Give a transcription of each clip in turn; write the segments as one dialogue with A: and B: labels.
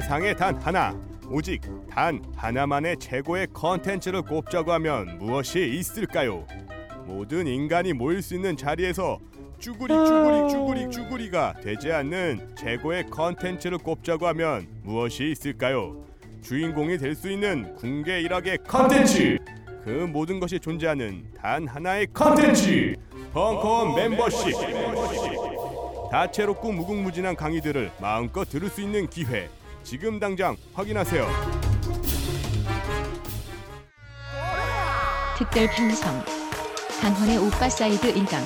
A: 세상에 단 하나, 오직 단 하나만의 최고의 컨텐츠를 꼽자고 하면 무엇이 있을까요? 모든 인간이 모일 수 있는 자리에서 쭈구리 쭈구리 쭈구리 쭈구리가 되지 않는 최고의 컨텐츠를 꼽자고 하면 무엇이 있을까요? 주인공이 될 수 있는 군계일학의 컨텐츠 그 모든 것이 존재하는 단 하나의 컨텐츠 벙커원 멤버십 다채롭고 무궁무진한 강의들을 마음껏 들을 수 있는 기회 지금 당장 확인하세요.
B: 특별 편성. 강헌의 오빠 사이드 1강.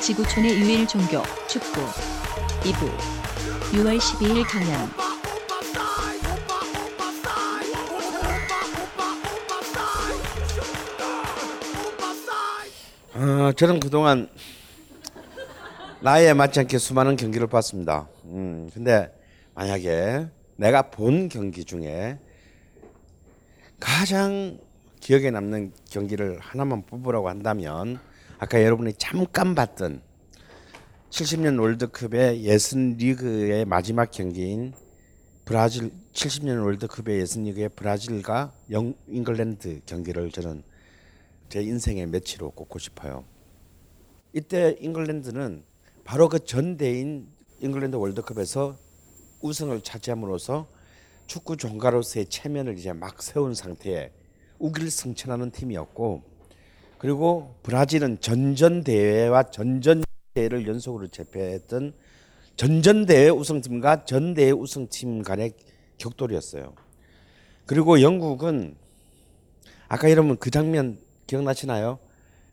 B: 지구촌의 유일 종교 축구. 2부. 6월 12일 강연.
C: 어, 저는 그동안 나이에 맞지 않게 수많은 경기를 봤습니다. 음, 근데 만약에 내가 본 경기 중에 가장 기억에 남는 경기를 하나만 뽑으라고 한다면 아까 여러분이 잠깐 봤던 70년 월드컵의 예선 리그의 마지막 경기인 브라질 70년 월드컵의 예선 리그의 브라질과 영 잉글랜드 경기를 저는 제 인생의 매치로 꼽고 싶어요. 이때 잉글랜드는 바로 그 전대인 잉글랜드 월드컵에서 우승을 차지함으로써 축구 종가로서의 체면을 이제 막 세운 상태에 우기를 승천하는 팀이었고 그리고 브라질은 전전 대회와 전전 대회를 연속으로 제패했던 전전 대회 우승팀과 전 대회 우승팀 간의 격돌이었어요. 그리고 영국은 아까 여러분 그 장면 기억나시나요?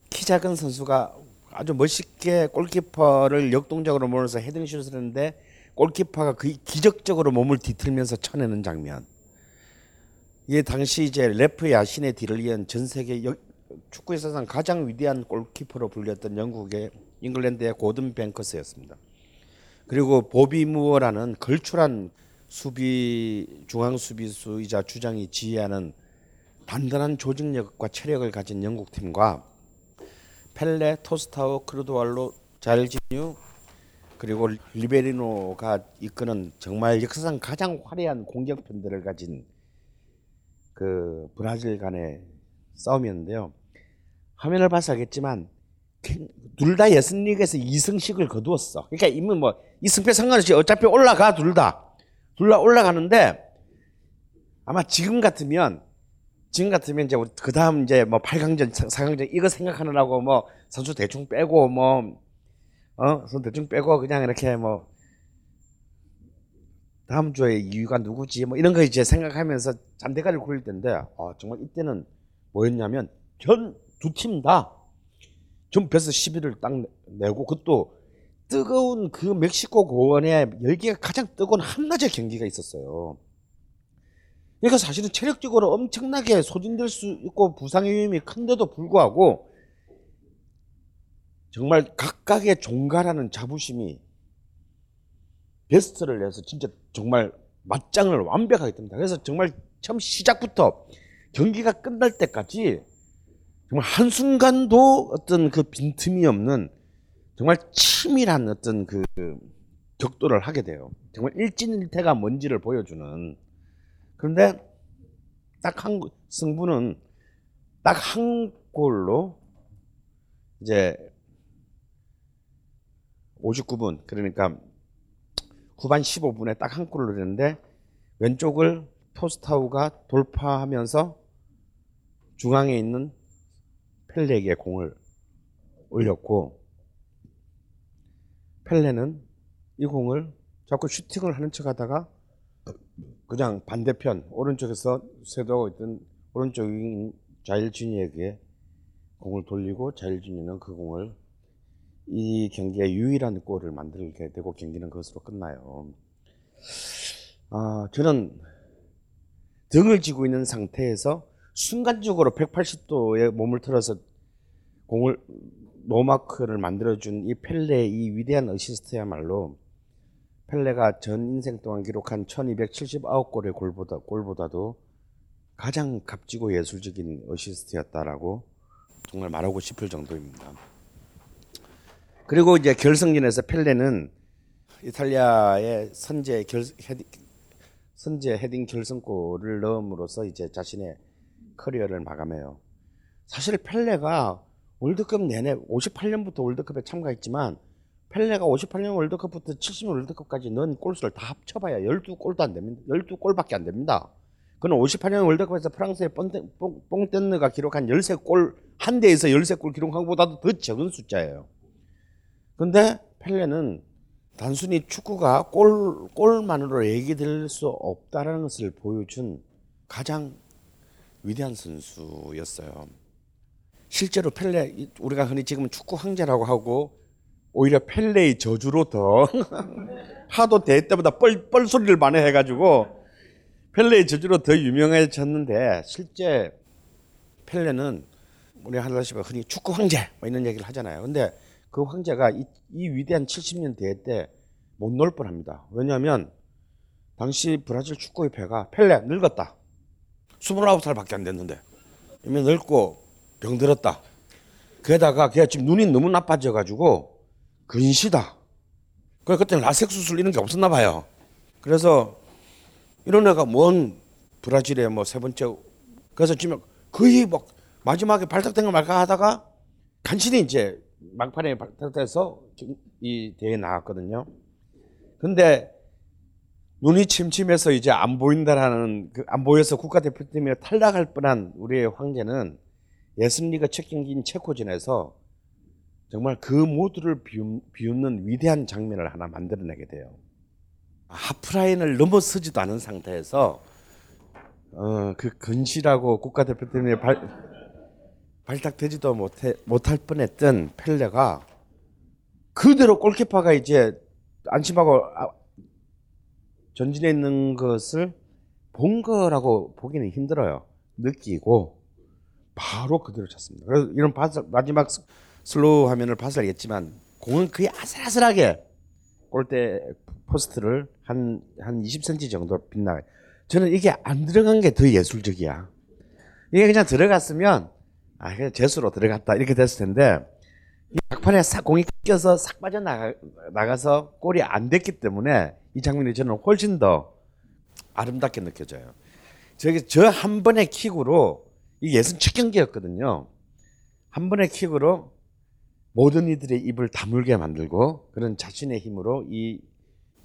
C: 키 작은 선수가 아주 멋있게 골키퍼를 역동적으로 몰아서 헤딩슛을 했는데 골키퍼가 그 기적적으로 몸을 뒤틀면서 쳐내는 장면. 이게 당시 이제 레프 야신의 뒤를 이은 전 세계 여, 축구 사상 가장 위대한 골키퍼로 불렸던 영국의 잉글랜드의 고든 뱅크스였습니다. 그리고 보비 무어라는 걸출한 수비 중앙 수비수이자 주장이 지휘하는 단단한 조직력과 체력을 가진 영국 팀과 펠레, 토스타우, 크루드왈로, 자일지뉴 그리고 리베리노가 이끄는 정말 역사상 가장 화려한 공격 편들을 가진 그 브라질 간의 싸움이었는데요. 화면을 봐서 알겠지만 둘 다 예선 리그에서 2승씩을 거두었어. 그러니까 이미 뭐 이승패 상관없이 어차피 올라가 둘 다. 둘 다 올라가는데 아마 지금 같으면 지금 같으면 이제 그 다음 이제 뭐 8강전, 4강전 이거 생각하느라고 뭐 선수 대충 빼고 뭐 어, 선수 대충 빼고 그냥 이렇게 뭐 다음 주에 이유가 누구지 뭐 이런 거 이제 생각하면서 잠대가리를 굴릴 텐데 아, 정말 이때는 뭐였냐면 전 두 팀 다 전부에서 11을 딱 내고 그것도 뜨거운 그 멕시코 고원의 열기가 가장 뜨거운 한낮의 경기가 있었어요. 그러니까 사실은 체력적으로 엄청나게 소진될 수 있고 부상의 위험이 큰데도 불구하고 정말 각각의 종가라는 자부심이 베스트를 내서 진짜 정말 맞짱을 완벽하게 듭니다. 그래서 정말 처음 시작부터 경기가 끝날 때까지 정말 한순간도 어떤 그 빈틈이 없는 정말 치밀한 어떤 그 격돌을 하게 돼요. 정말 일진일퇴가 뭔지를 보여주는 그런데 딱 한 승부는 딱 한 골로 이제 59분 그러니까 후반 15분에 딱 한 골을 넣는데 왼쪽을 토스타우가 돌파하면서 중앙에 있는 펠레에게 공을 올렸고 펠레는 이 공을 자꾸 슈팅을 하는 척하다가 그냥 반대편 오른쪽에서 쇄도하고 있던 오른쪽 윙 자일준이에게 공을 돌리고 자일준이는 그 공을 이 경기의 유일한 골을 만들게 되고 경기는 그것으로 끝나요. 아, 저는 등을 쥐고 있는 상태에서 순간적으로 180도에 몸을 틀어서 공을 노마크를 만들어준 이 펠레의 이 위대한 어시스트야말로 펠레가 전 인생 동안 기록한 1279골의 골보다, 골보다도 가장 값지고 예술적인 어시스트였다라고 정말 말하고 싶을 정도입니다. 그리고 이제 결승전에서 펠레는 이탈리아의 선제 결 헤딩, 선제 헤딩 결승골을 넣음으로써 이제 자신의 커리어를 마감해요. 사실 펠레가 월드컵 내내 58년부터 월드컵에 참가했지만 펠레가 58년 월드컵부터 70년 월드컵까지 넣은 골수를 다 합쳐봐야 12골도 안 됩니다. 12골밖에 안 됩니다. 그는 58년 월드컵에서 프랑스의 퐁텐느가 기록한 13골 한 대회에서 13골 기록한 것보다도 더 적은 숫자예요. 근데 펠레는 단순히 축구가 골, 골만으로 얘기될 수 없다는 것을 보여준 가장 위대한 선수였어요. 실제로 펠레, 우리가 흔히 지금 축구 황제라고 하고 오히려 펠레의 저주로 더 하도 대회 때보다 뻘, 뻘 소리를 많이 해가지고 펠레의 저주로 더 유명해졌는데 실제 펠레는 우리 하다시피 흔히 축구 황제 뭐 이런 얘기를 하잖아요. 근데 그 황제가 이, 이 위대한 70년 대회 때 못 놀 뻔합니다. 왜냐하면 당시 브라질 축구협회가 펠레 늙었다. 29살밖에 안 됐는데 이미 늙고 병들었다. 게다가 걔가 지금 눈이 너무 나빠져가지고 근시다. 그래 그때는 라섹 수술 이런 게 없었나 봐요. 그래서 이런 애가 뭔 브라질의 뭐 세 번째 그래서 지금 거의 막 마지막에 발탁된 걸 말까 하다가 간신히 이제 막판에 발탁돼서 이 대회에 나갔거든요. 근데 눈이 침침해서 이제 안 보인다라는 그 안 보여서 국가대표팀에 탈락할 뻔한 우리의 황제는 예선리가 첫 경기인 체코전에서 정말 그 모두를 비웃는 위대한 장면을 하나 만들어내게 돼요. 하프라인을 넘어서지도 않은 상태에서 어, 그 근실하고 국가대표팀에 발, 발탁되지도 못해, 못할 뻔했던 펠레가 그대로 골키퍼가 이제 안심하고 아, 전진해 있는 것을 본 거라고 보기는 힘들어요. 느끼고 바로 그대로 찼습니다. 그래서 이런 바슬, 마지막 슬로우 화면을 봐서 알겠지만 공은 거의 아슬아슬하게 골대 포스트를 한, 한 20cm 정도 빗나가요. 저는 이게 안 들어간 게 더 예술적이야. 이게 그냥 들어갔으면, 아, 그냥 재수로 들어갔다. 이렇게 됐을 텐데, 이 막판에 싹 공이 껴서 싹 빠져나가서 골이 안 됐기 때문에 이 장면이 저는 훨씬 더 아름답게 느껴져요. 저기 저 한 번의 킥으로 이 예선 첫 경기였거든요. 한 번의 킥으로 모든 이들의 입을 다물게 만들고 그런 자신의 힘으로 이,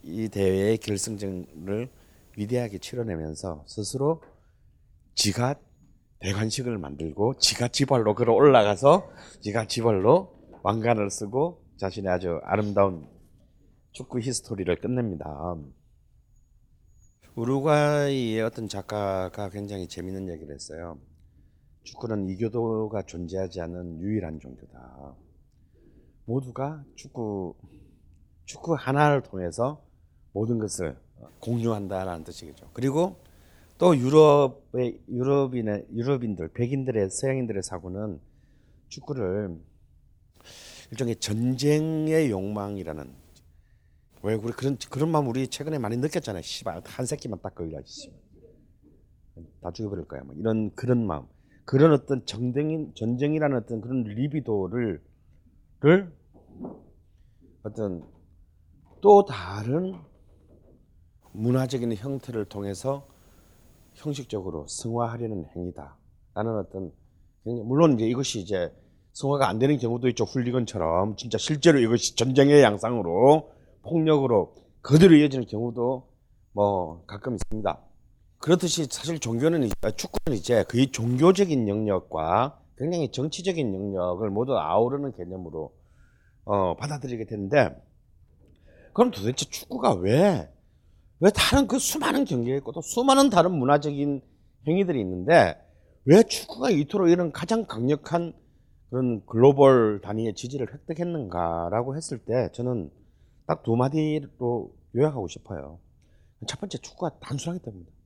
C: 이 대회의 결승전을 위대하게 치러내면서 스스로 지가 대관식을 만들고 지가 지발로 걸어 올라가서 지가 지발로 왕관을 쓰고 자신의 아주 아름다운 축구 히스토리를 끝냅니다. 우루과이의 어떤 작가가 굉장히 재밌는 얘기를 했어요. 축구는 이교도가 존재하지 않는 유일한 종교다. 모두가 축구 축구 하나를 통해서 모든 것을 공유한다라는 뜻이겠죠. 그리고 또 유럽의 유럽인의 유럽인들 백인들의 서양인들의 사고는 축구를 일종의 전쟁의 욕망이라는 왜 우리 그런 그런 마음 우리 최근에 많이 느꼈잖아요. 씨발 한 새끼만 딱 걸려야지. 다 죽여버릴 거야. 뭐 이런 그런 마음, 그런 어떤 전쟁인 전쟁이라는 어떤 그런 리비도를 를 어떤 또 다른 문화적인 형태를 통해서 형식적으로 승화하려는 행위다. 라는 어떤 물론 이제 이것이 이제 승화가 안 되는 경우도 있죠. 훌리건처럼 진짜 실제로 이것이 전쟁의 양상으로 폭력으로 그대로 이어지는 경우도 뭐 가끔 있습니다. 그렇듯이 사실 종교는 축구는 이제 그 종교적인 영역과 굉장히 정치적인 영역을 모두 아우르는 개념으로 어, 받아들이게 되는데 그럼 도대체 축구가 왜, 왜 다른 그 수많은 경기가 있고 또 수많은 다른 문화적인 행위들이 있는데 왜 축구가 이토록 이런 가장 강력한 그런 글로벌 단위의 지지를 획득했는가라고 했을 때 저는 딱 두 마디로 요약하고 싶어요. 첫 번째 축구가 단순하기 때문입니다.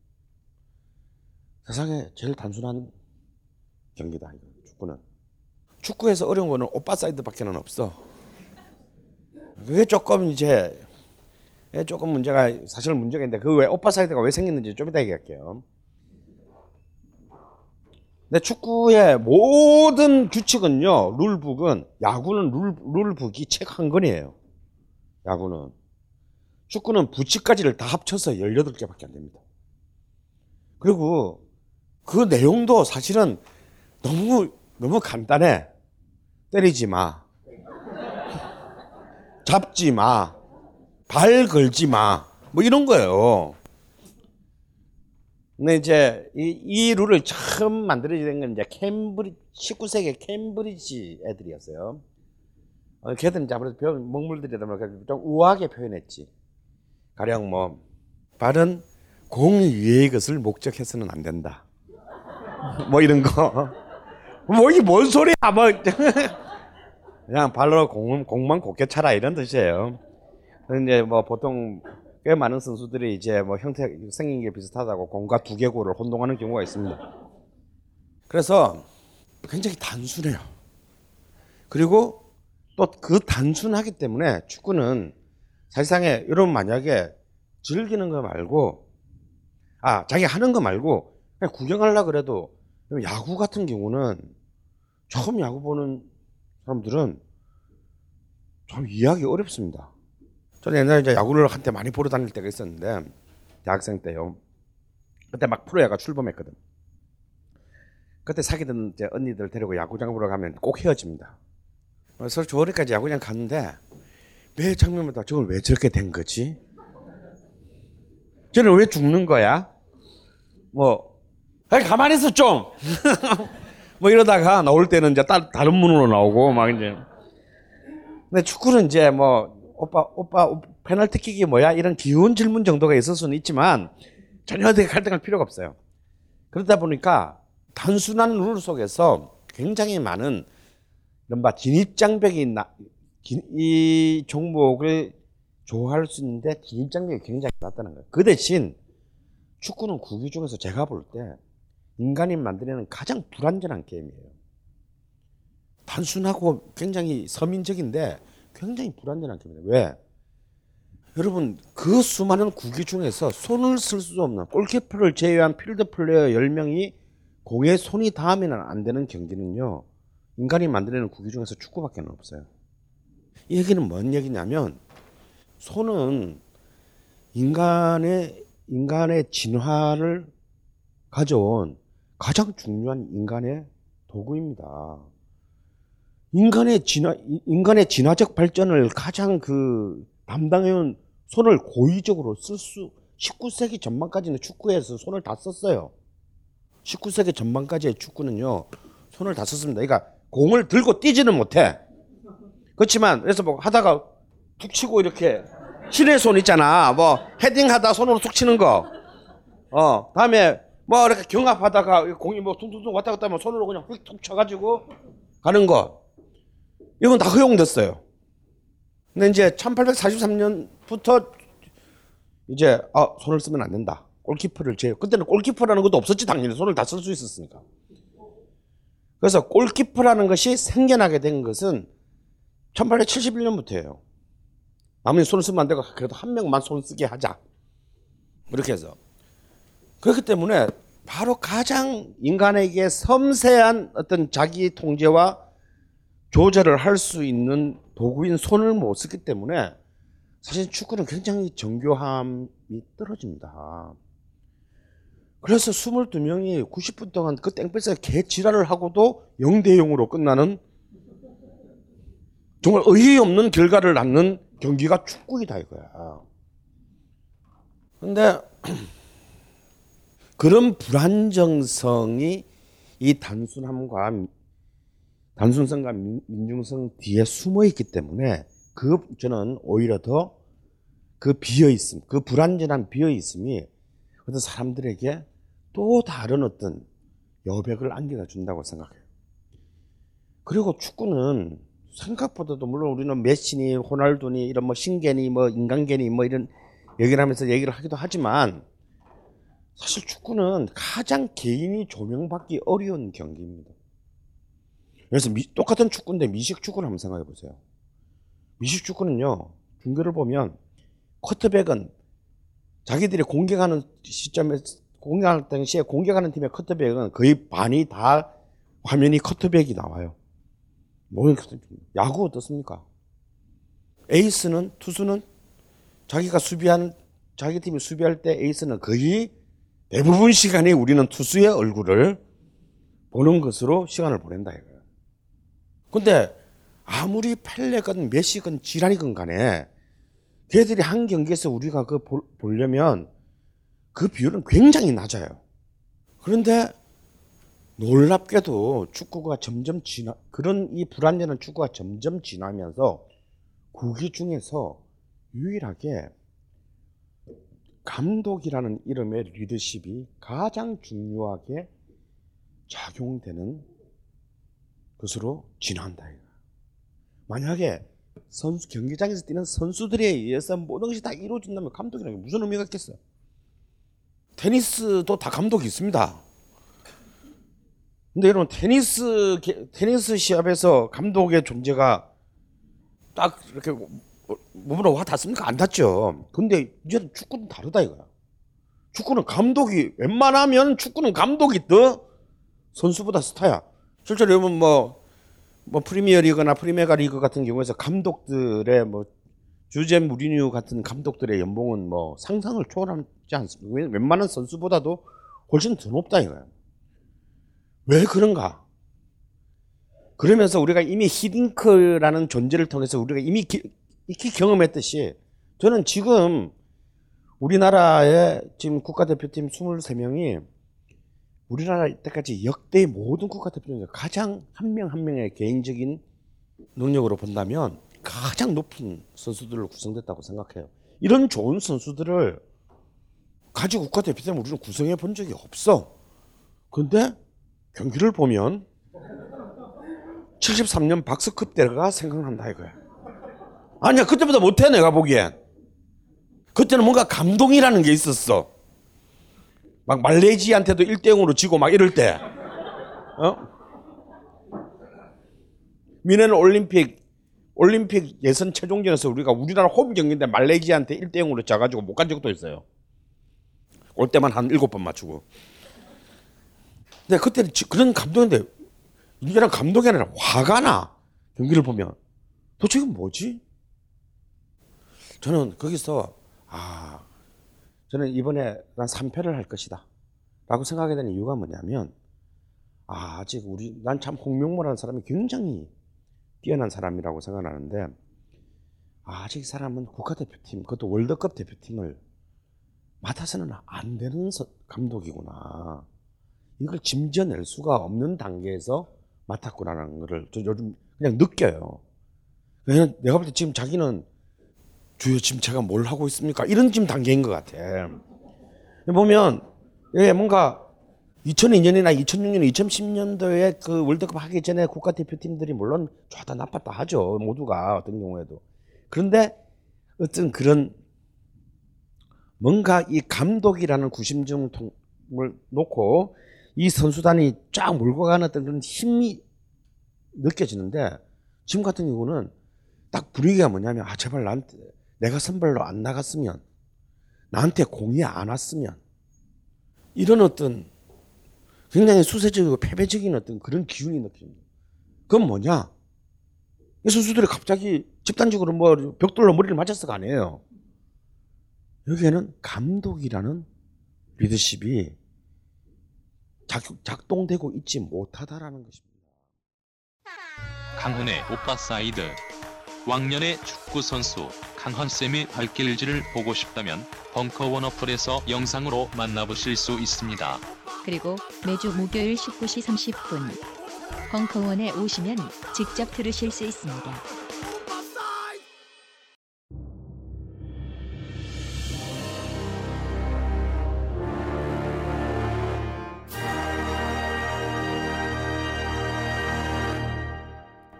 C: 세상에 제일 단순한 경기다. 축구는. 축구에서 어려운 거는 오프사이드밖에는 없어. 그게 조금 이제 조금 문제가 사실 문제가 있는데 그 왜 오프사이드가 왜 생겼는지 좀 이따 얘기할게요. 근데 축구의 모든 규칙은요, rulebook은 야구는 룰, rulebook이 책 한 권이에요. 야구는 축구는 부칙까지를 다 합쳐서 18개밖에 안 됩니다. 그리고 그 내용도 사실은 너무 너무 간단해. 때리지 마. 잡지 마. 발 걸지 마. 뭐 이런 거예요. 근데 이제 이, 이 룰을 처음 만들어진 건 이제 캠브리 19세기 캠브리지 애들이었어요. 어, 걔들은 아무래도 배운 먹물들이다 보니까 좀 우아하게 표현했지. 가령 뭐 발은 공 위의 것을 목적해서는 안 된다. 뭐 이런 거. 뭐 이게 뭔 소리야? 뭐 그냥 발로 공, 공만 곱게 차라 이런 뜻이에요. 근데 뭐 보통 꽤 많은 선수들이 이제 뭐 형태 생긴 게 비슷하다고 공과 두개골을 혼동하는 경우가 있습니다. 그래서 굉장히 단순해요. 그리고 또 그 단순하기 때문에 축구는 사실상에 여러분 만약에 즐기는 거 말고 아 자기 하는 거 말고 그냥 구경하려 그래도 야구 같은 경우는 처음 야구 보는 사람들은 좀 이해하기 어렵습니다. 저는 옛날에 이제 야구를 한때 많이 보러 다닐 때가 있었는데 대학생 때요. 그때 막 프로야가 출범했거든. 그때 사귀던 이제 언니들 데리고 야구장 보러 가면 꼭 헤어집니다. 좋으니까 이제 야구장 갔는데 매 장면마다 저걸 왜 저렇게 된 거지? 쟤는 왜 죽는 거야? 뭐, 아니 가만히 있어 좀. 뭐 이러다가 나올 때는 이제 따, 다른 문으로 나오고 막 이제. 근데 축구는 이제 뭐 오빠 오빠 페널티킥이 뭐야 이런 기운 질문 정도가 있을 수는 있지만 전혀 되게 갈등할 필요가 없어요. 그러다 보니까 단순한 룰 속에서 굉장히 많은 이른바 진입장벽이 기- 이 종목을 좋아할 수 있는데 진입장벽이 굉장히 낮다는 거예요. 그 대신 축구는 구기 중에서 제가 볼 때 인간이 만들어내는 가장 불안전한 게임이에요. 단순하고 굉장히 서민적인데 굉장히 불안전한 게임이에요. 왜? 여러분 그 수많은 구기 중에서 손을 쓸 수 없는 골키퍼를 제외한 필드 플레이어 10명이 공에 손이 닿으면 안 되는 경기는요. 인간이 만들어내는 구기 중에서 축구밖에 없어요. 이 얘기는 뭔 얘기냐면 손은 인간의 인간의 진화를 가져온 가장 중요한 인간의 도구입니다. 인간의 진화 인간의 진화적 발전을 가장 그 담당해온 손을 고의적으로 쓸 수 19세기 전반까지는 축구에서 손을 다 썼어요. 19세기 전반까지의 축구는요 손을 다 썼습니다. 그러니까 공을 들고 뛰지는 못해. 그렇지만 그래서 뭐 하다가 툭 치고 이렇게 신의 손 있잖아. 뭐 헤딩 하다 손으로 툭 치는 거. 어 다음에 뭐 이렇게 경합하다가 공이 뭐 퉁퉁퉁 왔다 갔다 하면 손으로 그냥 휙툭 쳐가지고 가는 거. 이건 다 허용됐어요. 근데 이제 1843년부터 이제 아 손을 쓰면 안 된다. 골키퍼를 제 그때는 골키퍼라는 것도 없었지 당연히 손을 다 쓸 수 있었으니까. 그래서 골키퍼라는 것이 생겨나게 된 것은 1871년부터예요. 아무리 손을 쓰면 안 되고 그래도 한 명만 손 쓰게 하자. 이렇게 해서 그렇기 때문에 바로 가장 인간에게 섬세한 어떤 자기 통제와 조절을 할 수 있는 도구인 손을 못 쓰기 때문에 사실 축구는 굉장히 정교함이 떨어집니다. 그래서 22명이 90분 동안 그 땡볕에서 개 지랄을 하고도 0대 0으로 끝나는 정말 의의 없는 결과를 낳는 경기가 축구이다 이거야. 근데 그런 불안정성이 이 단순함과 단순성과 민- 민중성 뒤에 숨어 있기 때문에 그 저는 오히려 더 그 비어 있음, 그 불안전한 비어 있음이 어떤 사람들에게 또 다른 어떤 여백을 안겨다 준다고 생각해요. 그리고 축구는 생각보다도 물론 우리는 메시니, 호날두니 이런 뭐 신개니, 뭐 인간개니 뭐 이런 얘기를 하면서 얘기를 하기도 하지만 사실 축구는 가장 개인이 조명받기 어려운 경기입니다. 그래서 미- 똑같은 축구인데 미식 축구를 한번 생각해 보세요. 미식 축구는요 중계를 보면 커트백은 자기들이 공격하는 시점에 공격할 당시에 공격하는 팀의 커트백은 거의 반이 다 화면이 커트백이 나와요. 뭐 야구 어떻습니까? 에이스는 투수는 자기가 수비하는 자기 팀이 수비할 때 에이스는 거의 대부분 시간에 우리는 투수의 얼굴을 보는 것으로 시간을 보낸다 이거예요. 근데 아무리 펠레건 메시건 지란이건 간에 걔들이 한 경기에서 우리가 그 볼- 보려면 그 비율은 굉장히 낮아요. 그런데 놀랍게도 축구가 점점 지나 그런 이 불안전한 축구가 점점 지나면서 구기 중에서 유일하게 감독이라는 이름의 리더십이 가장 중요하게 작용되는 것으로 진화한다. 만약에 선수 경기장에서 뛰는 선수들에 의해서 모든 것이 다 이루어진다면 감독이라는 게 무슨 의미가 있겠어요? 테니스도 다 감독이 있습니다. 근데 여러분 테니스 게- 테니스 시합에서 감독의 존재가 딱 이렇게 몸으로 와 닿습니까? 안 닿죠. 근데 이제 축구는 다르다 이거야. 축구는 감독이 웬만하면 축구는 감독이 더 선수보다 스타야. 실제로 여러분 뭐, 뭐 프리미어 리그나 프리메가 리그 같은 경우에서 감독들의 뭐 주제 무리뉴 같은 감독들의 연봉은 뭐 상상을 초월하지 않습니다. 웬- 웬만한 선수보다도 훨씬 더 높다 이거야. 왜 그런가? 그러면서 우리가 이미 히딩크라는 존재를 통해서 우리가 이미 기- 익히 경험했듯이 저는 지금 우리나라의 지금 국가대표팀 23명이 우리나라 이때까지 역대 모든 국가 대표 중에 가장 한 명 한 명의 개인적인 능력으로 본다면 가장 높은 선수들로 구성됐다고 생각해요. 이런 좋은 선수들을 가지고 국가 대표팀 우리는 구성해 본 적이 없어. 근데 경기를 보면 73년 박스급 때가 생각난다 이거야. 아니야 그때보다 못해 내가 보기엔. 그때는 뭔가 감동이라는 게 있었어. 막 말레이지한테도 1대 0으로 지고 막 이럴 때. 어? 미네는 올림픽 올림픽 예선 최종전에서 우리가 우리나라 홈 경기인데 말레이지한테 1대 0으로 져 가지고 못 간 적도 있어요. 올 때만 한 7번 맞추고. 근데 그때는 지- 그런 감동인데 이게랑 감동이 아니라 화가 나. 경기를 보면. 도대체 이건 뭐지? 저는 거기서 아 저는 이번에 난 3패를 할 것이다. 라고 생각하게 된 이유가 뭐냐면 아, 아직 우리 난 참 홍명모라는 사람이 굉장히 뛰어난 사람이라고 생각하는데 아, 아직 이 사람은 국가대표팀 그것도 월드컵 대표팀을 맡아서는 안 되는 서- 감독이구나. 이걸 짐져낼 수가 없는 단계에서 맡았구나라는 거를 저 요즘 그냥 느껴요. 그냥 내가 볼 때 지금 자기는 주요 지금 제가 뭘 하고 있습니까? 이런 지금 단계인 것 같아. 보면 예, 뭔가 2002년이나 2006년, 2010년도에 그 월드컵 하기 전에 국가대표팀들이 물론 좋다 나빴다 하죠. 모두가 어떤 경우에도. 그런데 어떤 그런 뭔가 이 감독이라는 구심점을 놓고 이 선수단이 쫙 몰고 가는 어떤 그런 힘이 느껴지는데 지금 같은 경우는 딱 분위기가 뭐냐면 아 제발 나한테 내가 선발로 안 나갔으면 나한테 공이 안 왔으면 이런 어떤 굉장히 수세적이고 패배적인 어떤 그런 기운이 느껴집니다. 그건 뭐냐? 이 선수들이 갑자기 집단적으로 뭐 벽돌로 머리를 맞았어가 아니에요. 여기에는 감독이라는 리더십이 작, 작동되고 있지 못하다라는 것입니다.
D: 강헌의 오빠 사이드 왕년의 축구 선수 강헌쌤의 발길질을 보고 싶다면 벙커원 어플에서 영상으로 만나보실 수 있습니다.
B: 그리고 매주 목요일 19시 30분 벙커원에 오시면 직접 들으실 수 있습니다.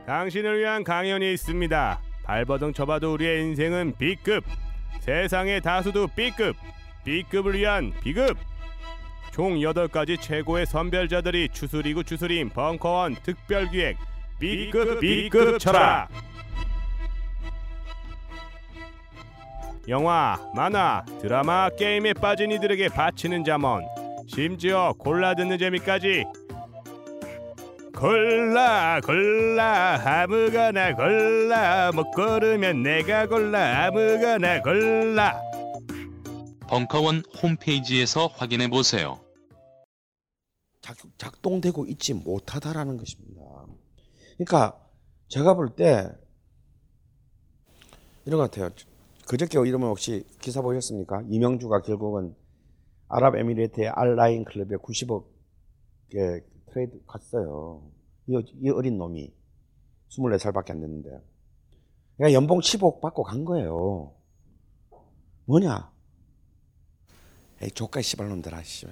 A: 당신을 위한 강연이 있습니다. 발버둥 쳐봐도 우리의 인생은 B급. 세상의 다수도 B급, B급을 위한 B급. 총 8가지 최고의 선별자들이 추수리고 추수림 벙커원 특별기획 B급 B급 철학. 영화, 만화, 드라마, 게임에 빠진 이들에게 바치는 잠언, 심지어 골라 듣는 재미까지 골라 골라 아무거나 골라 못 고르면 내가 골라 아무거나 골라
D: 벙커원 홈페이지에서 확인해 보세요.
C: 작, 작동되고 있지 못하다라는 것입니다. 그러니까 제가 볼 때 이런 것 같아요. 그저께 이러면 혹시 기사 보셨습니까? 이명주가 결국은 아랍에미리트의 알라인 클럽에 90억에 트레이드 갔어요. 이, 이 어린 놈이 24살밖에 안 됐는데. 그러니까 연봉 10억 받고 간 거예요. 뭐냐? 에이 조카 씨발놈들아 씨.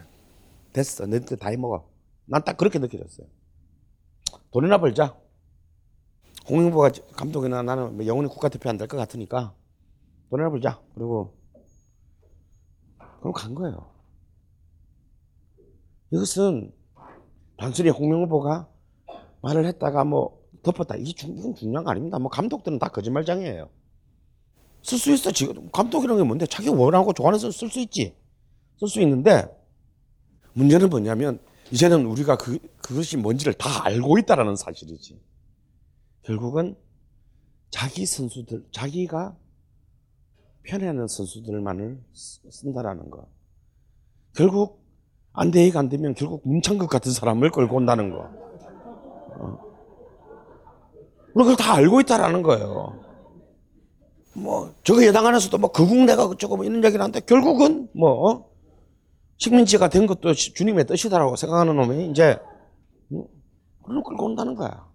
C: 됐어. 너희들 다 해먹어. 난 딱 그렇게 느껴졌어요. 돈이나 벌자. 홍명보가 감독이나 나는 뭐 영원히 국가대표 안 될 것 같으니까 돈이나 벌자. 그리고 그럼 간 거예요. 이것은 단순히 홍명보가 말을 했다가 뭐 덮었다. 이게 중, 이건 중요한 거 아닙니다. 뭐 감독들은 다 거짓말장이에요. 쓸 수 있어. 지금 감독이라는 게 뭔데? 자기 원하고 좋아하는 쓸 수 있지. 쓸 수 있는데 문제는 뭐냐면 이제는 우리가 그, 그것이 뭔지를 다 알고 있다라는 사실이지. 결국은 자기 선수들, 자기가 편애하는 선수들만을 쓴다라는 거. 결국 안 되기가 안 되면 결국 문창극 같은 사람을 끌고 온다는 거. 어. 우리가 그걸 다 알고 있다라는 거예요. 뭐, 저거 여당 안에서도 뭐, 거국내가 어쩌고 뭐 이런 얘기를 하는데, 결국은 뭐, 어? 식민지가 된 것도 주님의 뜻이다라고 생각하는 놈이 이제, 그걸 끌고 온다는 거야.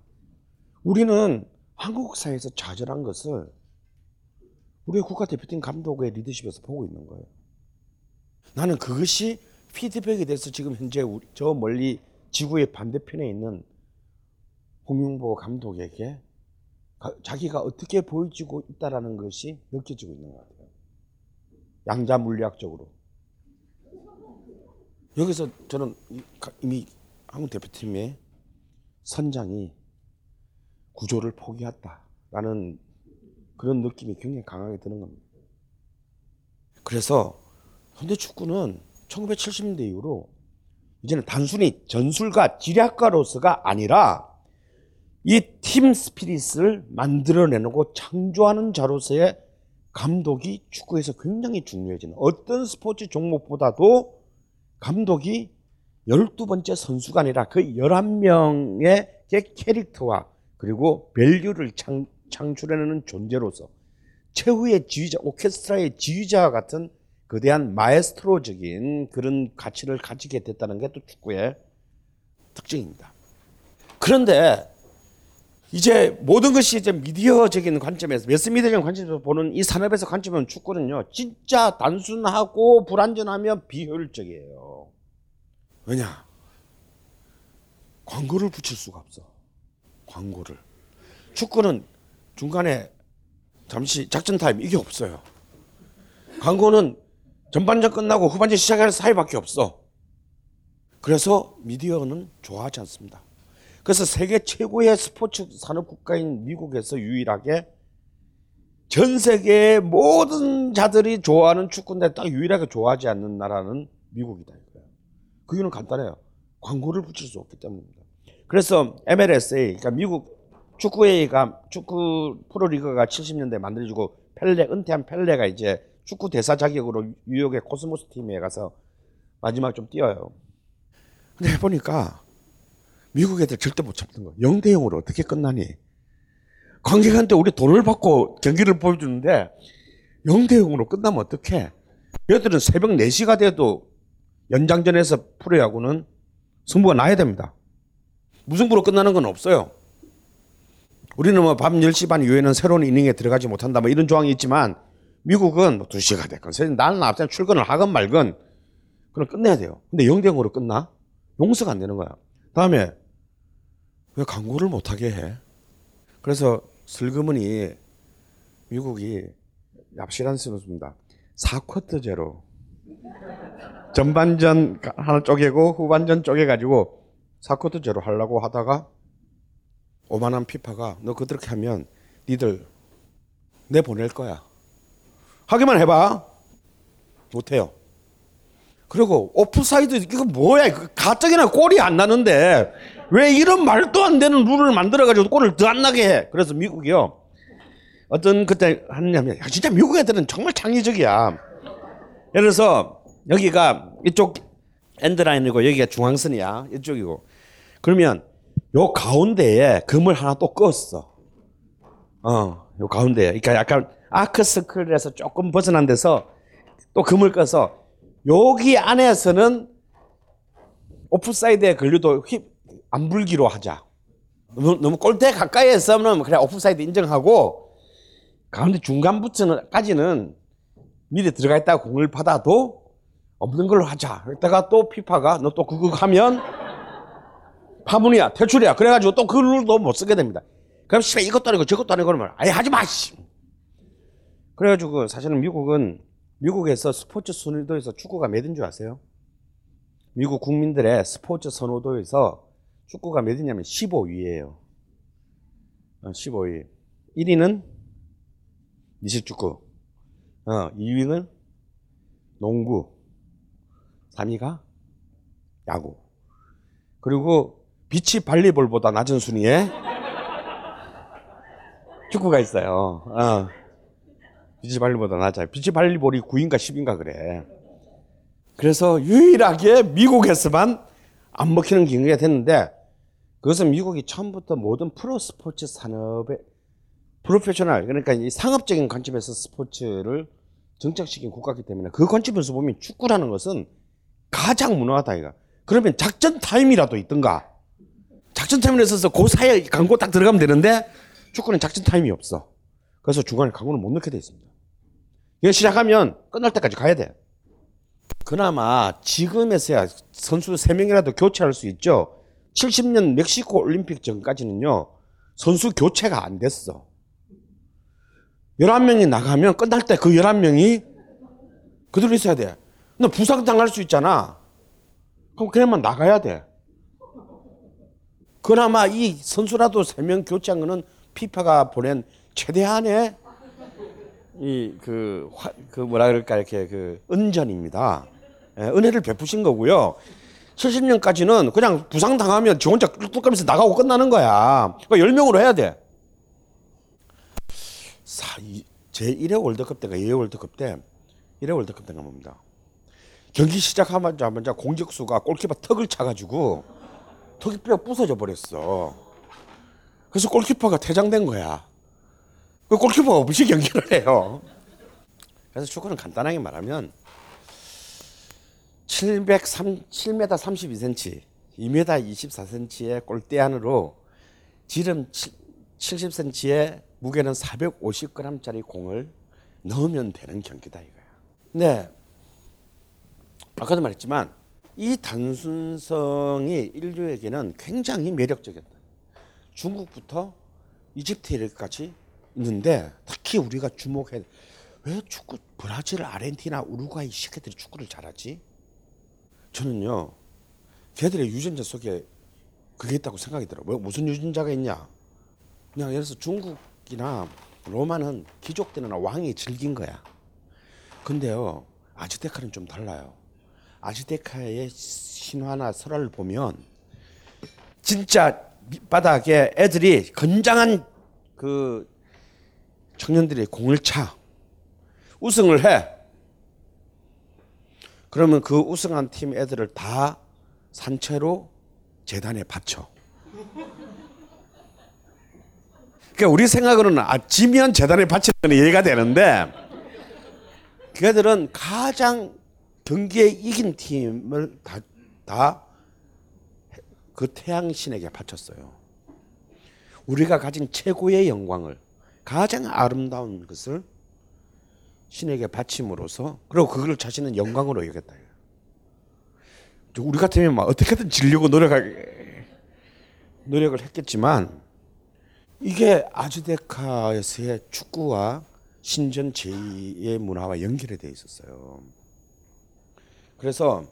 C: 우리는 한국 사회에서 좌절한 것을 우리 국가대표팀 감독의 리더십에서 보고 있는 거예요. 나는 그것이 피드백이 돼서 지금 현재 우리, 저 멀리 지구의 반대편에 있는 홍명보 감독에게 자기가 어떻게 보여지고 있다라는 것이 느껴지고 있는 것 같아요. 양자 물리학적으로. 여기서 저는 이미 한국 대표팀의 선장이 구조를 포기했다라는 그런 느낌이 굉장히 강하게 드는 겁니다. 그래서 현대 축구는 1970년대 이후로 이제는 단순히 전술가 지략가로서가 아니라 이 팀 스피릿을 만들어내고 창조하는 자로서의 감독이 축구에서 굉장히 중요해지는 어떤 스포츠 종목보다도 감독이 12번째 선수가 아니라 그 11명의 캐릭터와 그리고 밸류를 창, 창출해내는 존재로서 최후의 지휘자, 오케스트라의 지휘자 같은 거대한 마에스트로적인 그런 가치를 가지게 됐다는 게 또 축구의 특징입니다. 그런데 이제 모든 것이 이제 미디어적인 관점에서 매스미디어적인 관점에서 보는 이 산업에서 관점은 축구는요 진짜 단순하고 불안전하며 비효율적이에요. 왜냐? 광고를 붙일 수가 없어. 광고를. 축구는 중간에 잠시 작전 타임 이게 없어요. 광고는 전반전 끝나고 후반전 시작하는 사이밖에 없어. 그래서 미디어는 좋아하지 않습니다. 그래서 세계 최고의 스포츠 산업 국가인 미국에서 유일하게 전 세계의 모든 자들이 좋아하는 축구인데 딱 유일하게 좋아하지 않는 나라는 미국이다 이거예요. 그 이유는 간단해요. 광고를 붙일 수 없기 때문입니다. 그래서 MLSA, 그러니까 미국 축구회가 축구 프로리그가 70년대 만들어지고 펠레 은퇴한 펠레가 이제 축구 대사 자격으로 뉴욕의 코스모스 팀에 가서 마지막 좀 뛰어요. 근데 해보니까 미국 애들 절대 못 참는 거. 0대 0으로 어떻게 끝나니? 관객한테 우리 돈을 받고 경기를 보여주는데 0대 0으로 끝나면 어떡해? 얘들은 새벽 4시가 돼도 연장전에서 프로야구는 승부가 나야 됩니다. 무승부로 끝나는 건 없어요. 우리는 뭐 밤 10시 반 이후에는 새로운 이닝에 들어가지 못한다 뭐 이런 조항이 있지만 미국은 뭐 2시가 됐건 나는 앞에 출근을 하건 말건 그럼 끝내야 돼요. 근데 0대 0으로 끝나? 용서가 안 되는 거야. 다음에 왜 광고를 못하게 해? 그래서 슬그머니 미국이 얍실한 선수입니다. 4쿼터제로 전반전 하나 쪼개고 후반전 쪼개가지고 4쿼터제로 하려고 하다가 오만한 피파가 너 그렇게 하면 니들 내 보낼 거야. 하기만 해봐. 못해요. 그리고 오프사이드 이거 뭐야? 가뜩이나 골이 안 나는데 왜 이런 말도 안 되는 룰을 만들어가지고 골을 더 안 나게 해? 그래서 미국이요. 어떤 그때 하느냐면 야, 진짜 미국 애들은 정말 창의적이야. 예를 들어서 여기가 이쪽 엔드라인이고 여기가 중앙선이야 이쪽이고 그러면 요 가운데에 금을 하나 또 껐어. 어, 요 가운데에. 그러니까 약간 아크 스클에서 조금 벗어난 데서 또 금을 꺼서 여기 안에서는 오프사이드에 걸려도 안 불기로 하자. 너무, 너무 골대 가까이에서 는 그래 오프사이드 인정하고 가운데 중간부터까지는 미리 들어가 있다가 공을 받아도 없는 걸로 하자. 그러다가 또 피파가 너 또 그거 하면 파문이야, 퇴출이야. 그래가지고 또 그 룰도 못 쓰게 됩니다. 그럼 씨발 이것도 아니고 저것도 아니고 그러면 아예 하지 마. 씨. 그래가지고 사실은 미국은 미국에서 스포츠 선호도에서 축구가 몇인 줄 아세요? 미국 국민들의 스포츠 선호도에서 축구가 몇이냐면 15위예요. 15위. 1위는 미식축구. 어, 2위는 농구. 3위가 야구. 그리고 비치 발리볼보다 낮은 순위에 축구가 있어요. 어. 비치 발리볼보다 낮아요. 비치 발리볼이 9인가 10인가 그래. 그래서 유일하게 미국에서만 안 먹히는 경우가 됐는데 그것은 미국이 처음부터 모든 프로 스포츠 산업의 프로페셔널 그러니까 이 상업적인 관점에서 스포츠를 정착시킨 국가이기 때문에 그 관점에서 보면 축구라는 것은 가장 무능하다 이거. 그러면 작전 타임이라도 있던가. 작전 타임에 있어서 그 사이에 광고 딱 들어가면 되는데 축구는 작전 타임이 없어. 그래서 중간에 광고를 못 넣게 돼 있습니다. 이거 시작하면 끝날 때까지 가야 돼. 그나마 지금에서야 선수 3명이라도 교체할 수 있죠. 70년 멕시코 올림픽 전까지는요. 선수 교체가 안 됐어. 11명이 나가면 끝날 때 그 11명이 그대로 있어야 돼. 너 부상 당할 수 있잖아. 그럼 그냥만 나가야 돼. 그나마 이 선수라도 3명 교체한 거는 피파가 보낸 최대한의 이그 그 뭐라 그럴까 이렇게 그 은전입니다. 예, 은혜를 베푸신 거고요. 70년까지는 그냥 부상 당하면 지 혼자 뚝뚝 하면서 나가고 끝나는 거야. 그러니까 10명으로 해야 돼. 제 1회 월드컵 때가 2회 월드컵 때 1회 월드컵 때가 뭡니다. 경기 시작하자마자 공격수가 골키퍼 턱을 차가지고 턱이 뼈 부서져 버렸어. 그래서 골키퍼가 퇴장된 거야. 그 골키퍼가 없이 경기를 해요. 그래서 축구는 간단하게 말하면 703, 7m 32cm, 2m 24cm의 골대 안으로 지름 70cm의 무게는 450g짜리 공을 넣으면 되는 경기다 이거야. 네. 아까도 말했지만 이 단순성이 인류에게는 굉장히 매력적이었다. 중국부터 이집트까지 있는데 특히 우리가 주목해 왜 축구 브라질, 아르헨티나, 우루과이 시계들이 축구를 잘하지? 저는요 걔들의 유전자 속에 그게 있다고 생각이 들어. 뭐 무슨 유전자가 있냐? 그냥 예를 들어서 중국이나 로마는 귀족 때나 왕이 즐긴 거야. 근데요 아즈테카는 좀 달라요. 아즈테카의 신화나 설화를 보면 진짜 밑바닥에 애들이 건장한 그 청년들이 공을 차 우승을 해. 그러면 그 우승한 팀 애들을 다 산채로 재단에 바쳐. 그러니까 우리 생각으로는 아, 지면 재단에 바치는 건 이해가 되는데 그들은 가장 경기에 이긴 팀을 다, 다 그 태양신에게 바쳤어요. 우리가 가진 최고의 영광을 가장 아름다운 것을 신에게 바침으로써 그리고 그걸 자신은 영광으로 여겼다. 우리 같으면 막 어떻게든 지려고 노력할 노력을 했겠지만 이게 아즈데카에서의 축구와 신전 제2의 문화와 연결이 돼 있었어요. 그래서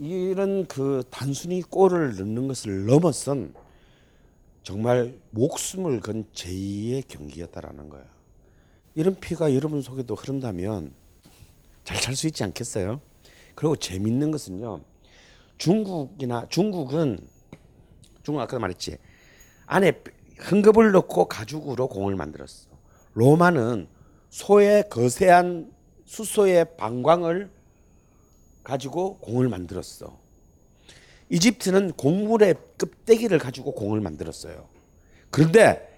C: 이런 그 단순히 골을 넣는 것을 넘어선 정말 목숨을 건 제2의 경기였다라는 거야. 이런 피가 여러분 속에도 흐른다면 잘찰수 있지 않겠어요? 그리고 재밌는 것은요. 중국이나 중국은 중국 아까 말했지. 안에 흥겁을 넣고 가죽으로 공을 만들었어. 로마는 소의 거세한 수소의 방광을 가지고 공을 만들었어. 이집트는 곡물의 껍데기를 가지고 공을 만들었어요. 그런데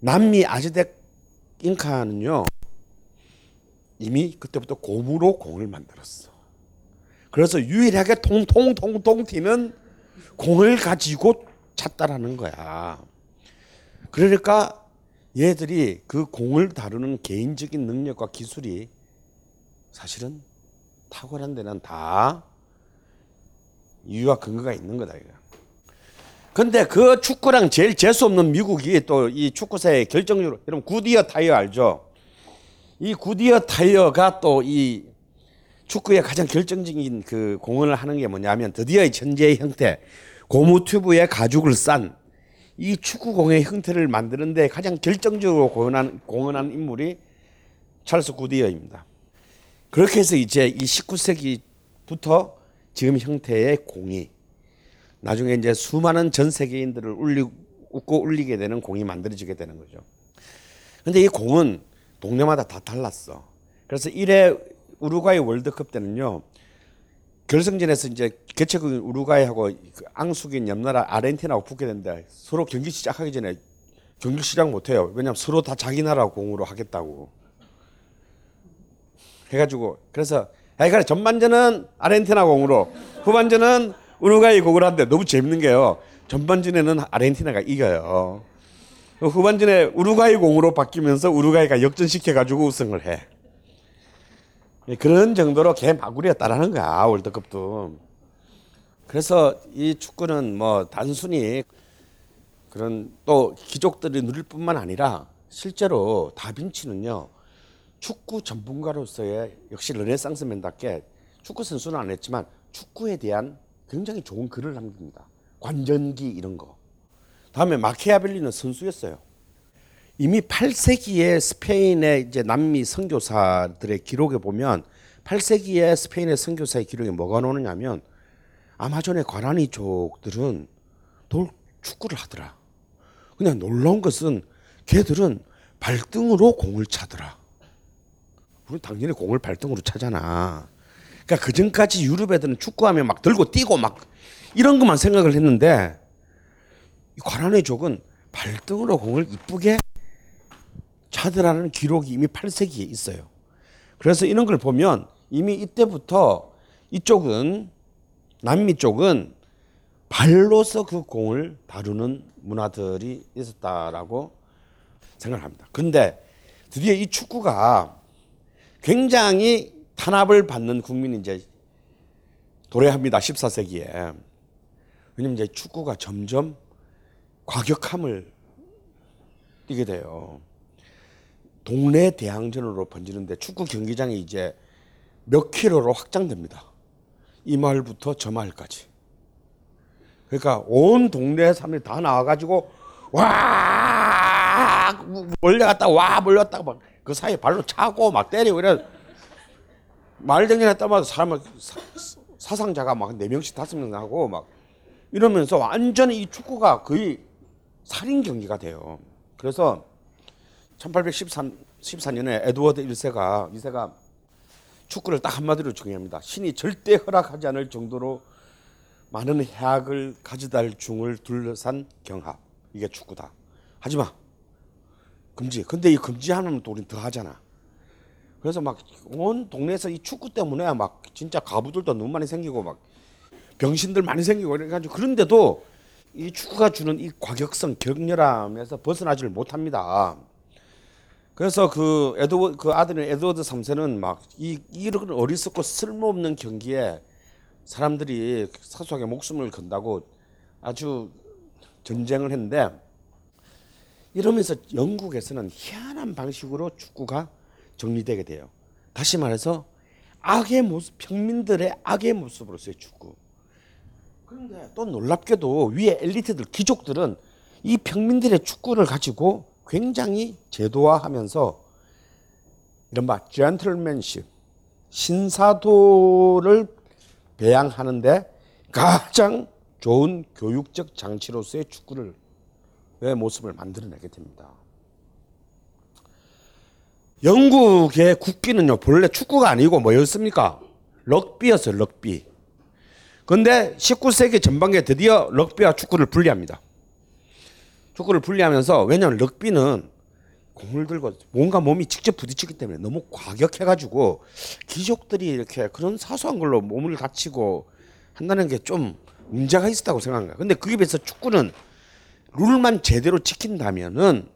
C: 남미 아즈텍 잉카는요 이미 그때부터 고무로 공을 만들었어. 그래서 유일하게 통통통통 튀는 공을 가지고 찼다라는 거야. 그러니까 얘들이 그 공을 다루는 개인적인 능력과 기술이 사실은 탁월한 데는 다 이유와 근거가 있는 거다 이거. 근데 그 축구랑 제일 재수 없는 미국이 또 이 축구사의 결정적으로 여러분 구디어 타이어 알죠? 이 구디어 타이어가 또 이 축구의 가장 결정적인 그 공헌을 하는 게 뭐냐면 드디어 이 천재의 형태 고무 튜브에 가죽을 싼 이 축구공의 형태를 만드는데 가장 결정적으로 공헌한, 공헌한 인물이 찰스 구디어입니다. 그렇게 해서 이제 이 19세기부터 지금 형태의 공이 나중에 이제 수많은 전 세계인들을 울리, 웃고 울리게 되는 공이 만들어지게 되는 거죠. 근데 이 공은 동네마다 다 달랐어. 그래서 1회 우루과이 월드컵 때는요. 결승전에서 이제 개최국인 우루과이하고 그 앙숙인 옆나라 아르헨티나하고 붙게 되는데 서로 경기 시작하기 전에 경기 시작 못 해요. 왜냐면 서로 다 자기 나라 공으로 하겠다고. 해 가지고 그래서 하여간 전반전은 아르헨티나 공으로 후반전은 우루과이 공으로 하는데 너무 재밌는 게요. 전반전에는 아르헨티나가 이겨요. 후반전에 우루과이 공으로 바뀌면서 우루과이가 역전시켜 가지고 우승을 해. 예, 그런 정도로 개 마구리였다라는 거야 월드컵도. 그래서 이 축구는 뭐 단순히 그런 또 귀족들이 누릴 뿐만 아니라 실제로 다빈치는요 축구 전문가로서의 역시 르네상스맨답게 축구 선수는 안 했지만 축구에 대한 굉장히 좋은 글을 남깁니다. 관전기 이런 거. 다음에 마키아벨리는 선수였어요. 이미 8세기에 스페인의 이제 남미 선교사들의 기록에 보면 8세기에 스페인의 선교사의 기록에 뭐가 나오느냐면 아마존의 과라니족들은 돌 축구를 하더라. 그냥 놀라운 것은 걔들은 발등으로 공을 차더라. 우리 당연히 공을 발등으로 차잖아. 그러니까 그 전까지 유럽 애들은 축구하면 막 들고 뛰고 막 이런 것만 생각을 했는데 과란의족은 발등으로 공을 이쁘게 차더라는 기록이 이미 8세기에 있어요. 그래서 이런 걸 보면 이미 이때부터 이쪽은 남미 쪽은 발로서 그 공을 다루는 문화들이 있었다라고 생각합니다. 근데 드디어 이 축구가 굉장히 탄압을 받는 국민이 이제 도래합니다. 14세기에. 왜냐면 이제 축구가 점점 과격함을 띠게 돼요. 동네 대항전으로 번지는데 축구 경기장이 이제 몇 킬로로 확장됩니다. 이 마을부터 저 마을까지. 그러니까 온 동네 사람들이 다 나와가지고 와 몰려갔다 와 몰렸다가 막 그 사이에 발로 차고 막 때리고 이래 마을 정리할 때마다 사람 사상자가 막 네 명씩 다섯 명 나고 막 이러면서 완전히 이 축구가 거의 살인 경기가 돼요. 그래서 1813 14년에 에드워드 1세가 2세가 축구를 딱 한마디로 정의합니다. 신이 절대 허락하지 않을 정도로 많은 해악을 가져다 할 중을 둘러싼 경합. 이게 축구다. 하지 마. 금지. 근데 이 금지하면 또 우린 더 하잖아. 그래서 막 온 동네에서 이 축구 때문에 막 진짜 가부들도 너무 많이 생기고 막 병신들 많이 생기고 이래가지고 그런데도 이 축구가 주는 이 과격성, 격렬함에서 벗어나지를 못합니다. 그래서 그 에드워 그 아들인 에드워드 3세는 막 이 이런 어리석고 쓸모없는 경기에 사람들이 사소하게 목숨을 건다고 아주 전쟁을 했는데 이러면서 영국에서는 희한한 방식으로 축구가 정리되게 돼요. 다시 말해서 악의 모습, 평민들의 악의 모습으로서의 축구. 그런데 또 놀랍게도 위에 엘리트들, 귀족들은 이 평민들의 축구를 가지고 굉장히 제도화하면서 이른바 젠틀맨십, 신사도를 배양하는데 가장 좋은 교육적 장치로서의 축구를 의 모습을 만들어내게 됩니다. 영국의 국기는요 본래 축구가 아니고 뭐였습니까? 럭비였어요 럭비. 그런데 19세기 전반기에 드디어 럭비와 축구를 분리합니다. 축구를 분리하면서 왜냐하면 럭비는 공을 들고 뭔가 몸이 직접 부딪히기 때문에 너무 과격해가지고 귀족들이 이렇게 그런 사소한 걸로 몸을 다치고 한다는 게 좀 문제가 있었다고 생각합니다. 근데 그에 비해서 축구는 룰만 제대로 지킨다면은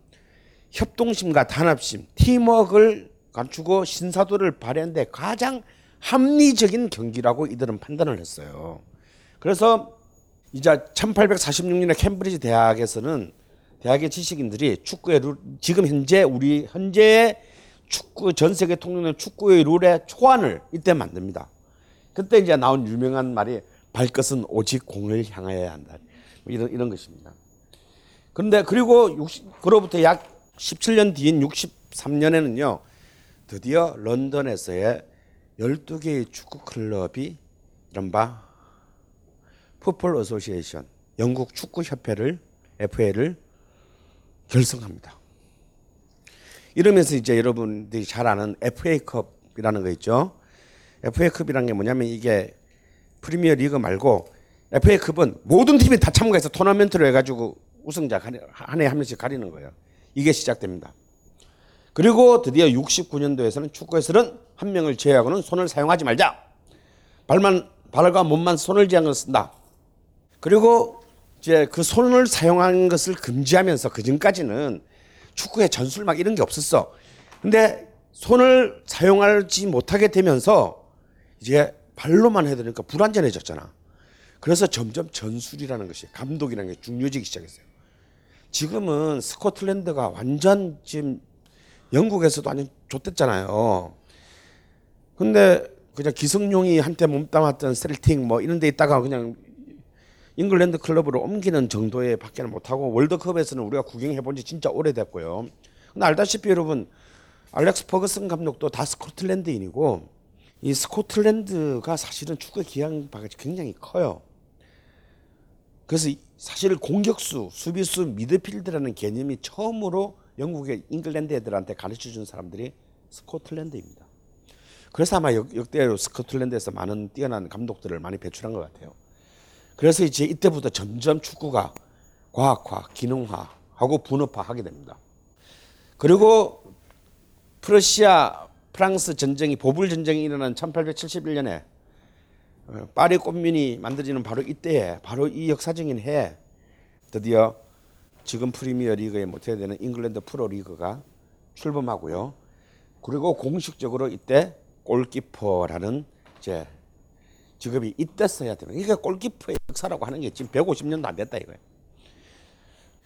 C: 협동심과 단합심, 팀워크를 갖추고 신사도를 발휘하는데 가장 합리적인 경기라고 이들은 판단을 했어요. 그래서 이제 1846년에 캠브리지 대학에서는 대학의 지식인들이 축구의 룰, 지금 현재 우리 현재의 축구 전 세계 통일된 축구의 룰의 초안을 이때 만듭니다. 그때 이제 나온 유명한 말이 발것은 오직 공을 향하여야 한다. 뭐 이런 이런 것입니다. 그런데 그리고 60, 그로부터 약 17년 뒤인 63년에는요. 드디어 런던에서의 12개의 축구 클럽이 이른바 Football Association 영국 축구 협회를 FA를 결성합니다. 이러면서 이제 여러분들이 잘 아는 FA컵이라는 거 있죠. FA컵이라는 게 뭐냐면 이게 프리미어 리그 말고 FA컵은 모든 팀이 다 참가해서 토너먼트로 해가지고 우승자 한 해 한 명씩 가리는 거예요. 이게 시작됩니다. 그리고 드디어 69년도에서는 축구에서는 한 명을 제외하고는 손을 사용하지 말자. 발만 발과 몸만 손을 지한 걸 쓴다. 그리고 이제 그 손을 사용하는 것을 금지하면서 그 전까지는 축구에 전술 막 이런 게 없었어. 근데 손을 사용하지 못하게 되면서 이제 발로만 해야 되니까 불안전해졌잖아. 그래서 점점 전술이라는 것이 감독이라는 게 중요해지기 시작했어요. 지금은 스코틀랜드가 완전 지금 영국에서도 완전 좋댔잖아요. 근데 그냥 기성용이 한때 몸담았던 셀틱 뭐 이런 데 있다가 그냥 잉글랜드 클럽으로 옮기는 정도의 밖에는 못하고 월드컵에서는 우리가 구경해 본 지 진짜 오래됐고요. 근데 알다시피 여러분 알렉스 퍼거슨 감독도 다 스코틀랜드인이고 이 스코틀랜드가 사실은 축구의 기량바가 굉장히 커요. 그래서 사실 공격수, 수비수, 미드필드라는 개념이 처음으로 영국의 잉글랜드 애들한테 가르쳐 준 사람들이 스코틀랜드입니다. 그래서 아마 역, 역대로 스코틀랜드에서 많은 뛰어난 감독들을 많이 배출한 것 같아요. 그래서 이제 이때부터 점점 축구가 과학화, 기능화하고 분업화 하게 됩니다. 그리고 프러시아 프랑스 전쟁이 보불 전쟁이 일어난 1871년에 어, 파리 코뮌이 만들어지는 바로 이때에 바로 이 역사적인 해에 드디어 지금 프리미어 리그의 모태가 되는 잉글랜드 프로 리그가 출범하고요. 그리고 공식적으로 이때 골키퍼라는 이제 직업이 이때 써야 되는 이게 골키퍼의 역사라고 하는 게 지금 150년도 안 됐다 이거예요.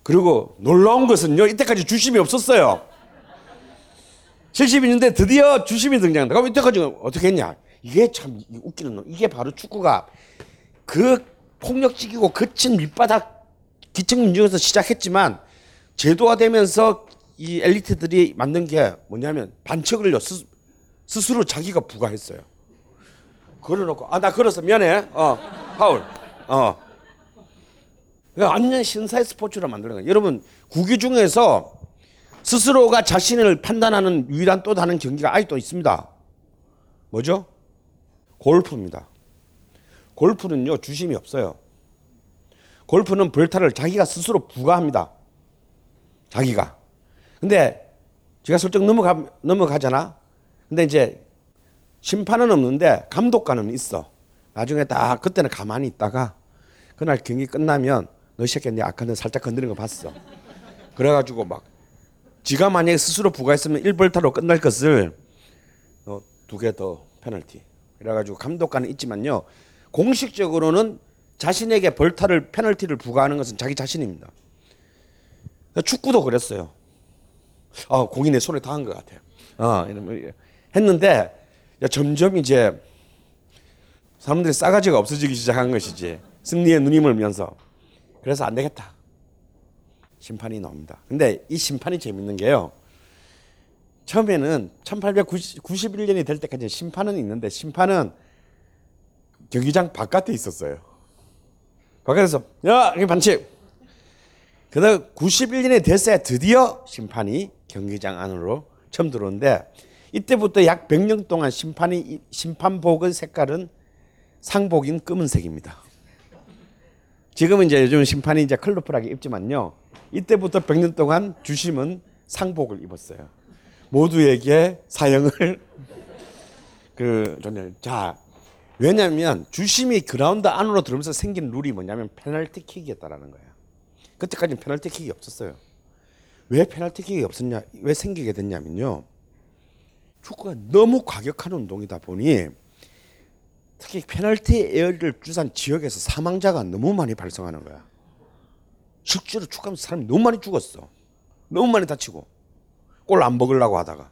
C: 그리고 놀라운 것은요 이때까지 주심이 없었어요. 72년대 드디어 주심이 등장한다. 그럼 이때까지 어떻게 했냐? 이게 참 웃기는 놈. 이게 바로 축구가 그 폭력적이고 거친 밑바닥 기층 민중에서 시작했지만 제도화되면서 이 엘리트들이 만든 게 뭐냐면 반칙을요 스, 스스로 자기가 부과했어요. 걸어놓고 아 나 걸어서 미안해. 어 파울. 어. 완전 신사의 스포츠로 만드는 거예요. 여러분 구기 중에서 스스로가 자신을 판단하는 유일한 또 다른 경기가 아직도 있습니다. 뭐죠? 골프입니다. 골프는요, 주심이 없어요. 골프는 벌타를 자기가 스스로 부과합니다. 자기가. 근데 제가 슬쩍 넘어가, 넘어가잖아. 근데 이제 심판은 없는데 감독관은 있어. 나중에 딱 그때는 가만히 있다가 그날 경기 끝나면 너 새끼 내 아까 는 살짝 건드린 거 봤어. 그래가지고 막 지가 만약에 스스로 부과했으면 1벌타로 끝날 것을 어, 두개 더 페널티. 그래가지고 감독관은 있지만요. 공식적으로는 자신에게 벌타를 페널티를 부과하는 것은 자기 자신입니다. 축구도 그랬어요. 아, 공이 내 손에 닿은 것 같아요. 어, 이러면 했는데 야, 점점 이제 사람들이 싸가지가 없어지기 시작한 것이지. 승리에 눈이 멀면서. 그래서 안 되겠다. 심판이 나옵니다. 근데 이 심판이 재밌는 게요. 처음에는 1891년이 될 때까지 심판은 있는데 심판은 경기장 바깥에 있었어요. 바깥에서 야, 이 반칙. 그다음 91년이 됐어야 드디어 심판이 경기장 안으로 처음 들어오는데 이때부터 약 100년 동안 심판이 심판복의 색깔은 상복인 검은색입니다. 지금은 이제 요즘 심판이 이제 컬러풀하게 입지만요. 이때부터 100년 동안 주심은 상복을 입었어요. 모두에게 사형을 그 전에 자 왜냐하면 주심이 그라운드 안으로 들어오면서 생긴 룰이 뭐냐면 페널티킥이었다라는 거예요. 그때까지는 페널티킥이 없었어요. 왜 페널티킥이 없었냐? 왜 생기게 됐냐면요. 축구가 너무 과격한 운동이다 보니 특히 페널티 에어를 주산 지역에서 사망자가 너무 많이 발생하는 거야. 실제로 축구하면서 사람이 너무 많이 죽었어. 너무 많이 다치고 골안 먹으려고 하다가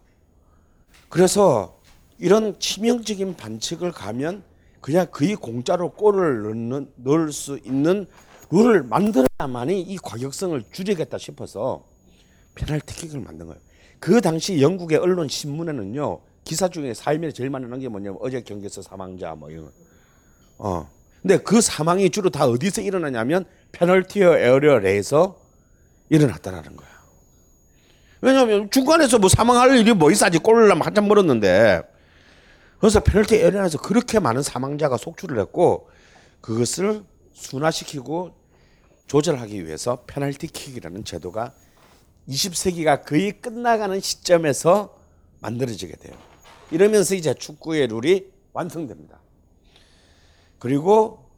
C: 그래서 이런 치명적인 반칙을 가면 그냥 거의 공짜로 골을 넣는, 넣을 수 있는 룰을 만들어야만이 이 과격성을 줄이겠다 싶어서 페널티킥을 만든 거예요. 그 당시 영국의 언론 신문에는요 기사 중에 사회면에 제일 많이 나온 게 뭐냐면 어제 경기에서 사망자 뭐 이런. 어. 근데 그 사망이 주로 다 어디서 일어나냐면 페널티 에어리어에서 일어났다라는 거야. 왜냐하면 중간에서 뭐 사망할 일이 뭐 있어야지 골을 넣으면 한참 멀었는데 그래서 페널티 에어리어에서 그렇게 많은 사망자가 속출을 했고 그것을 순화시키고 조절하기 위해서 페널티 킥이라는 제도가 20세기가 거의 끝나가는 시점에서 만들어지게 돼요. 이러면서 이제 축구의 룰이 완성됩니다. 그리고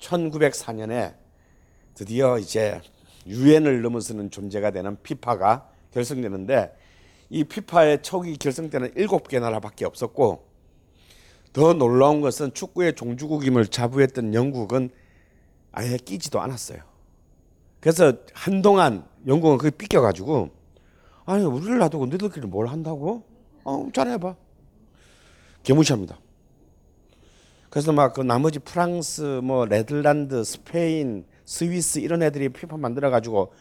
C: 1904년에 드디어 이제 유엔을 넘어서는 존재가 되는 피파가 결성되는데 이 피파의 초기 결성 때는 일곱 개 나라밖에 없었고 더 놀라운 것은 축구의 종주국임을 자부했던 영국은 아예 끼지도 않았어요. 그래서 한동안 영국은 그게 삐껴가지고 아니 우리를 놔두고 너희들끼리 뭘 한다고? 어 잘해봐. 개무시합니다. 그래서 막 그 나머지 프랑스, 뭐 네덜란드, 스페인, 스위스 이런 애들이 피파 만들어 가지고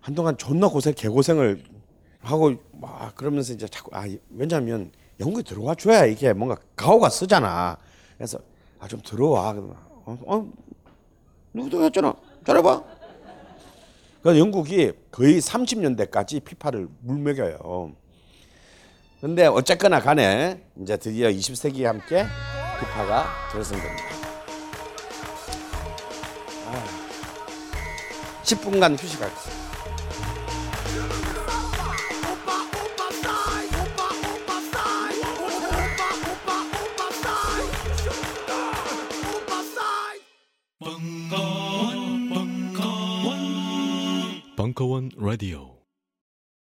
C: 한동안 존나 고생 개고생을 하고 막 그러면서 이제 자꾸 아 왜냐면 영국에 들어와 줘야 이게 뭔가 가오가 쓰잖아. 그래서 아 좀 들어와. 어, 어 누구도 했잖아. 잘해봐. 그래서 영국이 거의 30년대까지 피파를 물먹여요. 근데 어쨌거나 간에 이제 드디어 20세기에 함께 피파가 결성됩니다. 아, 10분간 휴식하겠습니다.
E: 벙커원 라디오